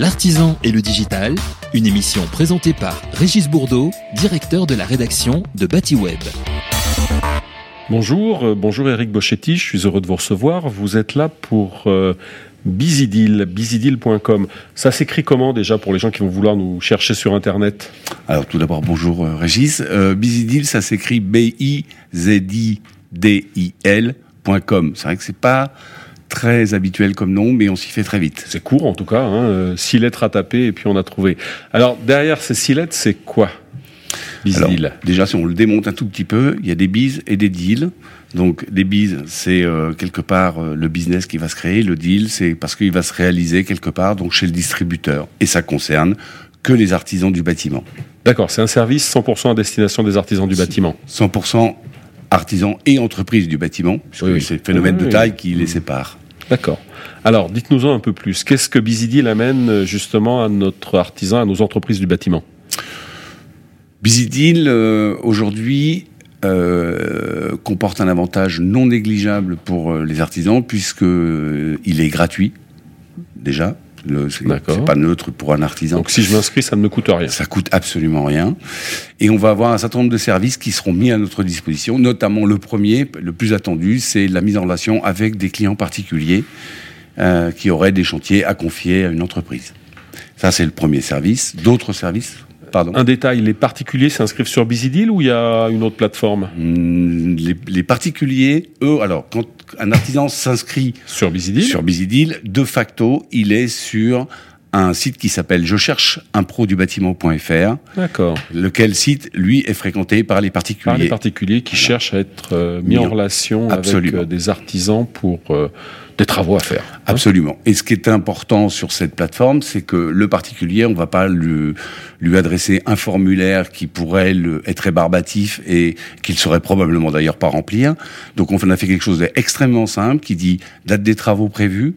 L'artisan et le digital, une émission présentée par Régis Bourdeau, directeur de la rédaction de BatiWeb. Bonjour, euh, bonjour Eric Bochetti, je suis heureux de vous recevoir. Vous êtes là pour euh, Bizidil, bizidil.com. Ça s'écrit comment déjà pour les gens qui vont vouloir nous chercher sur Internet? Alors tout d'abord, bonjour euh, Régis. Euh, Bizidil, ça s'écrit B-I-Z-I-D-I-L.com. C'est vrai que c'est pas très habituel comme nom, mais on s'y fait très vite. C'est court en tout cas, hein, euh, six lettres à taper et puis on a trouvé. Alors derrière ces six lettres, c'est quoi Alors, déjà, si on le démonte un tout petit peu, il y a des bises et des deals. Donc, des bises, c'est euh, quelque part euh, le business qui va se créer. Le deal, c'est parce qu'il va se réaliser quelque part donc chez le distributeur. Et ça concerne que les artisans du bâtiment. D'accord, c'est un service 100% à destination des artisans du bâtiment. 100% artisans et entreprises du bâtiment, puisque Oui, oui. c'est le phénomène Oui, de taille qui les sépare. D'accord. Alors, dites-nous-en un peu plus. Qu'est-ce que Bizidil amène euh, justement à notre artisan, à nos entreprises du bâtiment? Bizidil, aujourd'hui, euh, comporte un avantage non négligeable pour euh, les artisans, puisque euh, il est gratuit, déjà. C'est pas neutre pour un artisan. Donc si je m'inscris, ça ne me coûte rien. Ça coûte absolument rien. Et on va avoir un certain nombre de services qui seront mis à notre disposition, notamment le premier, le plus attendu, c'est la mise en relation avec des clients particuliers euh, qui auraient des chantiers à confier à une entreprise. Ça, c'est le premier service. D'autres services? Pardon Un détail, les particuliers s'inscrivent sur Bizidil ou il y a une autre plateforme? Hum, les, les particuliers, eux, alors, quand un artisan s'inscrit Sur Bizidil, de facto, il est sur un site qui s'appelle je cherche un pro du bâtiment.fr, D'accord. lequel site, lui, est fréquenté par les particuliers. Par les particuliers qui cherchent à être euh, mis Mis en en- relation Absolument. avec euh, des artisans pour euh, des travaux à faire. hein. Absolument. Et ce qui est important sur cette plateforme, c'est que le particulier, on va pas lui, lui adresser un formulaire qui pourrait le, être rébarbatif et qu'il serait probablement d'ailleurs pas remplir. Donc on a fait quelque chose d'extrêmement simple qui dit date des travaux prévus,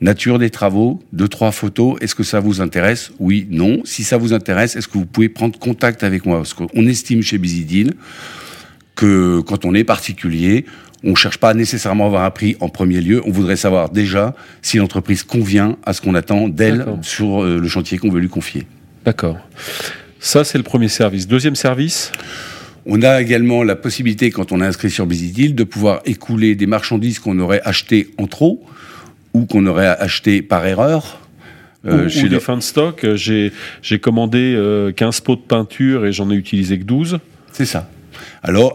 nature des travaux, deux trois photos. Est-ce que ça vous intéresse? Oui, non. Si ça vous intéresse, est-ce que vous pouvez prendre contact avec moi? Parce qu'on estime chez Bizidil que quand on est particulier, on cherche pas nécessairement à avoir un prix en premier lieu. On voudrait savoir déjà si l'entreprise convient à ce qu'on attend d'elle sur euh, le chantier qu'on veut lui confier. D'accord. Ça, c'est le premier service. Deuxième service? On a également la possibilité, quand on est inscrit sur Bizidil, de pouvoir écouler des marchandises qu'on aurait achetées en trop ou qu'on aurait achetées par erreur. euh, ou, chez ou le- des fins de stock. Euh, J'ai j'ai commandé euh, 15 pots de peinture et j'en ai utilisé que 12. C'est ça. Alors,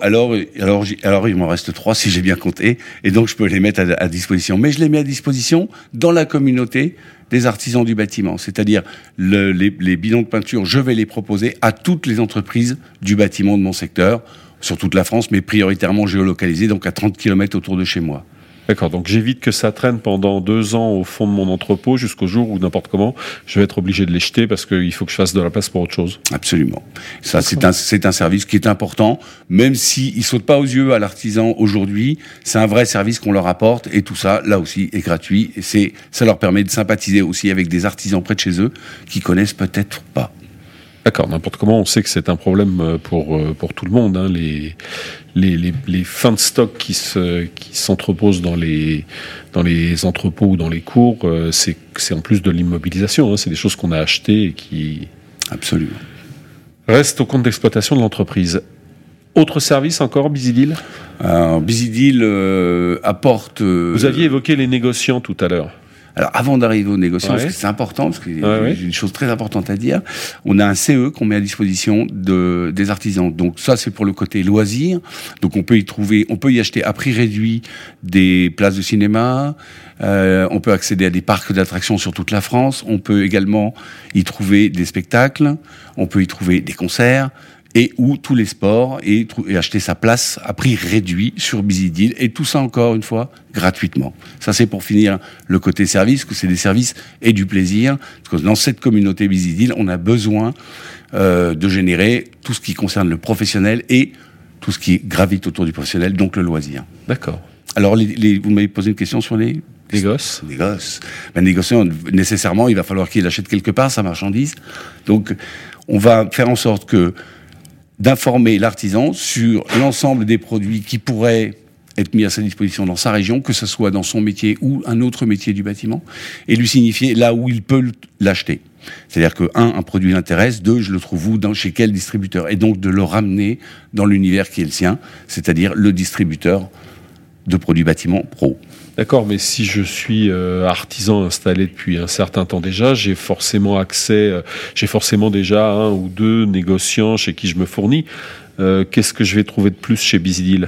il m'en reste trois si j'ai bien compté, et donc je peux les mettre à, disposition. Mais je les mets à disposition dans la communauté des artisans du bâtiment, c'est-à-dire le- les, les bidons de peinture. Je vais les proposer à toutes les entreprises du bâtiment de mon secteur, sur toute la France, mais prioritairement géolocalisées, donc à 30 km autour de chez moi. D'accord, donc j'évite que ça traîne pendant deux ans au fond de mon entrepôt jusqu'au jour où n'importe comment, je vais être obligé de les jeter parce qu'il faut que je fasse de la place pour autre chose. Absolument. Ça, c'est un, c'est un service qui est important, même s'il il saute pas aux yeux à l'artisan aujourd'hui. C'est un vrai service qu'on leur apporte et tout ça, là aussi, est gratuit. Et c'est, ça leur permet de sympathiser aussi avec des artisans près de chez eux qui connaissent peut-être pas. D'accord, n'importe comment, on sait que c'est un problème euh, pour, euh, pour tout le monde. hein, les, les, les, les fins de stock qui se qui s'entreposent dans les, dans les entrepôts ou dans les cours, euh, c'est c'est en plus de l'immobilisation. hein, c'est des choses qu'on a achetées et qui Absolument. restent au compte d'exploitation de l'entreprise. Autre service encore, Bizidil? Alors, Bizidil euh, apporte. euh, Vous aviez évoqué les négociants tout à l'heure. Alors, avant d'arriver aux négociants, Ouais. parce que c'est important, parce que Ouais, j'ai une chose très importante à dire, on a un CE qu'on met à disposition de, des artisans. Donc ça, c'est pour le côté loisir. Donc on peut y trouver, on peut y acheter à prix réduit des places de cinéma. euh, on peut accéder à des parcs d'attractions sur toute la France. On peut également y trouver des spectacles. On peut y trouver des concerts et ou tous les sports et, acheter sa place à prix réduit sur Bizidil et tout ça encore une fois gratuitement. Ça c'est pour finir le côté service, que c'est des services et du plaisir. Parce que dans cette communauté Bizidil, on a besoin euh, de générer tout ce qui concerne le professionnel et tout ce qui gravite autour du professionnel, donc le loisir. D'accord. Alors les, les- vous m'avez posé une question sur les Les gosses des gosses. Ben, négociant, nécessairement, il va falloir qu'il achète quelque part sa marchandise. Donc, on va faire en sorte que d'informer l'artisan sur l'ensemble des produits qui pourraient être mis à sa disposition dans sa région, que ce soit dans son métier ou un autre métier du bâtiment, et lui signifier là où il peut l'acheter. C'est-à-dire que, un, un produit l'intéresse, deux, je le trouve où, dans, chez quel distributeur, et donc de le ramener dans l'univers qui est le sien, c'est-à-dire le distributeur de produits bâtiments pro. D'accord, mais si je suis euh, artisan installé depuis un certain temps déjà, j'ai forcément accès, euh, j'ai forcément déjà un ou deux négociants chez qui je me fournis. Euh, qu'est-ce que je vais trouver de plus chez Bizidil?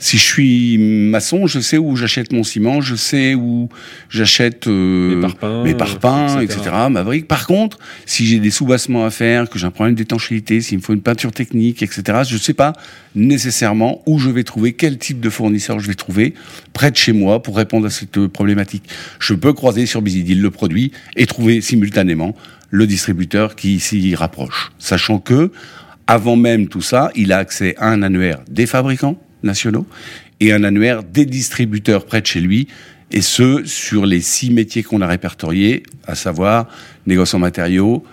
Si je suis maçon, je sais où j'achète mon ciment, je sais où j'achète euh, mes parpaings, mes parpaings etc. etc., ma brique. Par contre, si j'ai des sous-bassements à faire, que j'ai un problème d'étanchéité, s'il me faut une peinture technique, etc., je ne sais pas nécessairement où je vais trouver, quel type de fournisseur je vais trouver près de chez moi pour répondre à cette problématique. Je peux croiser sur Bizidil le produit et trouver simultanément le distributeur qui s'y rapproche. Sachant que, avant même tout ça, il a accès à un annuaire des fabricants, nationaux et un annuaire des distributeurs près de chez lui, et ce, sur les six métiers qu'on a répertoriés, à savoir négociant matériaux,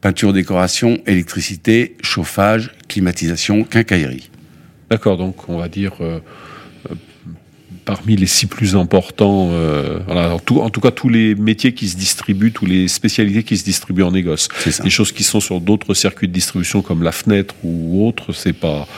peinture, décoration, électricité, chauffage, climatisation, quincaillerie. D'accord, donc on va dire euh, euh, parmi les six plus importants, euh, voilà, en, tout, en, tout, cas tous les métiers qui se distribuent, toutes les spécialités qui se distribuent en négoce. Les choses qui sont sur d'autres circuits de distribution comme la fenêtre ou autre, c'est pas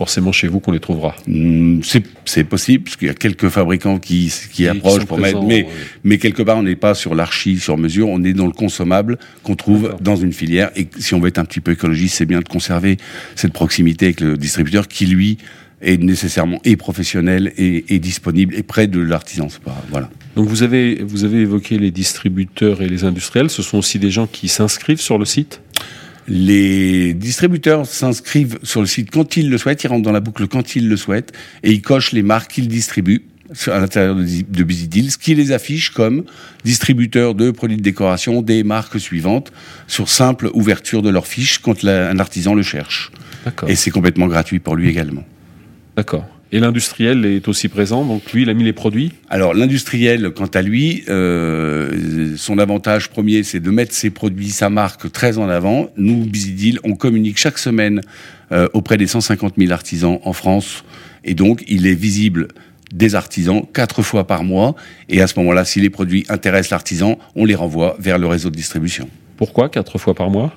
forcément chez vous qu'on les trouvera. Hmm, c'est possible, parce qu'il y a quelques fabricants qui, qui, approchent pour mettre, mais, mais quelque part, on n'est pas sur l'archi sur mesure, on est dans le consommable qu'on trouve dans une filière. Et si on veut être un petit peu écologiste, c'est bien de conserver cette proximité avec le distributeur qui, lui, est nécessairement et professionnel et, et disponible et près de l'artisan. Voilà. Donc vous avez, vous avez évoqué les distributeurs et les industriels. Ce sont aussi des gens qui s'inscrivent sur le site? Les distributeurs s'inscrivent sur le site quand ils le souhaitent, ils rentrent dans la boucle quand ils le souhaitent, et ils cochent les marques qu'ils distribuent à l'intérieur de Bizidil, ce qui les affiche comme distributeurs de produits de décoration des marques suivantes sur simple ouverture de leur fiche quand un artisan le cherche. Et c'est complètement gratuit pour lui également. D'accord. Et l'industriel est aussi présent, donc lui, il a mis les produits Alors l'industriel, quant à lui, euh, son avantage premier, c'est de mettre ses produits, sa marque très en avant. Nous, Bizidil, on communique chaque semaine euh, auprès des 150 000 artisans en France, et donc il est visible des artisans quatre fois par mois, et à ce moment-là, si les produits intéressent l'artisan, on les renvoie vers le réseau de distribution. Pourquoi quatre fois par mois?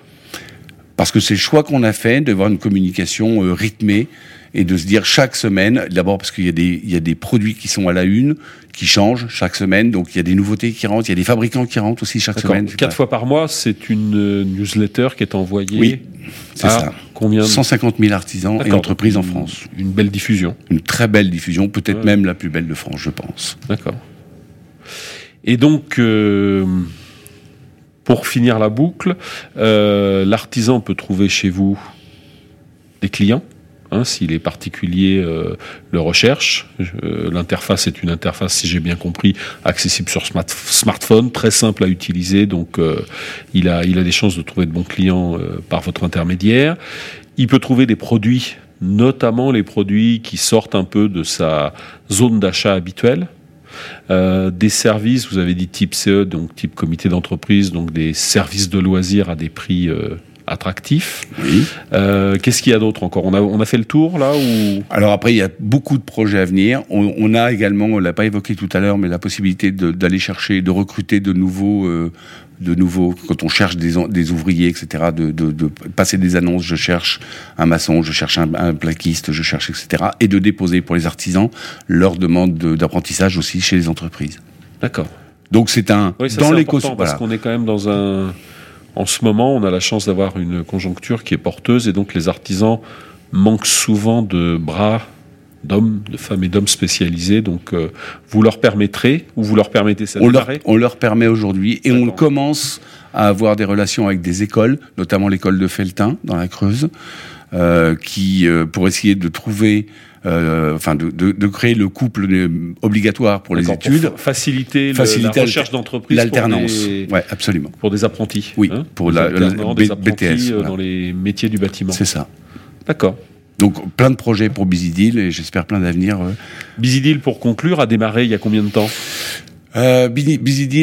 Parce que c'est le choix qu'on a fait de voir une communication euh, rythmée et de se dire chaque semaine, d'abord parce qu'il y, a des, il y a des produits qui sont à la une, qui changent chaque semaine, donc il y a des nouveautés qui rentrent, il y a des fabricants qui rentrent aussi chaque semaine. Quatre fois par mois, c'est une euh, newsletter qui est envoyée Oui, c'est ça. Combien 150 000 artisans et entreprises en France. Une belle diffusion. Une très belle diffusion, peut-être même la plus belle de France, je pense. D'accord. Et donc... Euh, pour finir la boucle, euh, l'artisan peut trouver chez vous des clients. Hein, si les particuliers euh, le recherchent. Euh, l'interface est une interface, si j'ai bien compris, accessible sur smartphone, très simple à utiliser, donc il, a, il a des chances de trouver de bons clients par votre intermédiaire. Il peut trouver des produits, notamment les produits qui sortent un peu de sa zone d'achat habituelle, euh, des services, vous avez dit type CE, donc type comité d'entreprise, donc des services de loisirs à des prix euh, attractifs. Oui. Euh, qu'est-ce qu'il y a d'autre encore? On a, on a fait le tour là ou? Alors après, il y a beaucoup de projets à venir. On, on a également, on l'a pas évoqué tout à l'heure, mais la possibilité d'aller chercher, de recruter de nouveaux de nouveau, quand on cherche des, des ouvriers, etc., de, de, de, passer des annonces, je cherche un maçon, je cherche un, un, plaquiste, je cherche, etc., et de déposer pour les artisans leur demande d'apprentissage aussi chez les entreprises. D'accord. Donc c'est un oui, dans l'écosystème parce qu'on est quand même dans un en ce moment, on a la chance d'avoir une conjoncture qui est porteuse et donc les artisans manquent souvent de bras d'hommes, de femmes et d'hommes spécialisés. Donc, euh, vous leur permettrez, ou vous leur permettez ça on leur, on leur permet aujourd'hui, et on commence à avoir des relations avec des écoles, notamment l'école de Feltin, dans la Creuse, euh, qui, euh, pour essayer de trouver euh, enfin de, de, de, créer le couple obligatoire pour les études, pour faciliter, faciliter la recherche d'entreprise, l'alternance, ouais, absolument, pour des apprentis, oui, hein, pour la, la, des apprentis BTS, voilà. dans les métiers du bâtiment. C'est ça. D'accord. Donc plein de projets pour Bizidil et j'espère plein d'avenir. Euh. Bizidil, pour conclure, a démarré il y a combien de temps? Euh,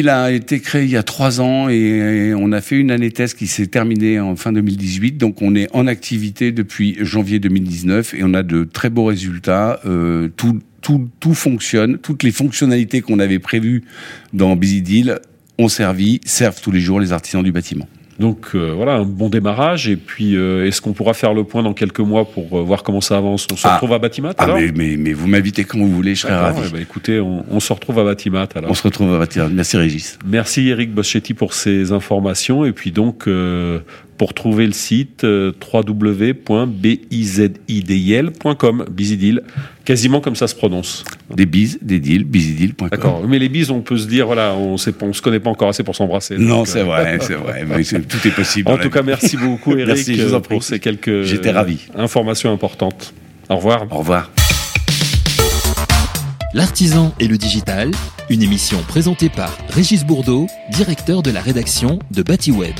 a été créé il y a trois ans et on a fait une année test qui s'est terminée en fin 2018. Donc on est en activité depuis janvier 2019 et on a de très beaux résultats. Euh, tout, tout, fonctionne, toutes les fonctionnalités qu'on avait prévues dans Busy Deal ont servi, servent tous les jours les artisans du bâtiment. Donc euh, voilà, un bon démarrage. Et puis, euh, est-ce qu'on pourra faire le point dans quelques mois pour euh, voir comment ça avance? On se Ah. retrouve à Batimat Ah, alors? mais, mais, mais vous m'invitez quand vous voulez, je serai ravi. ben, écoutez, on, on se retrouve à Batimat alors. On se retrouve à Bâtiment. Merci Régis. Merci Eric Boschetti pour ces informations. Et puis donc, pour trouver le site, euh, www.bizidil.com, Bizidil, quasiment comme ça se prononce. Des bises, des deals, busydeal.com. D'accord. Mais les bises, on peut se dire, voilà, on sait pas- on se connaît pas encore assez pour s'embrasser. Non, c'est euh, vrai, c'est vrai. mais c'est- tout est possible. En tout cas, merci beaucoup Eric Merci, je vous en euh, pour ces quelques J'étais ravi. informations importantes. Au revoir. Au revoir. L'artisan et le digital, une émission présentée par Régis Bourdeau, directeur de la rédaction de BatiWeb.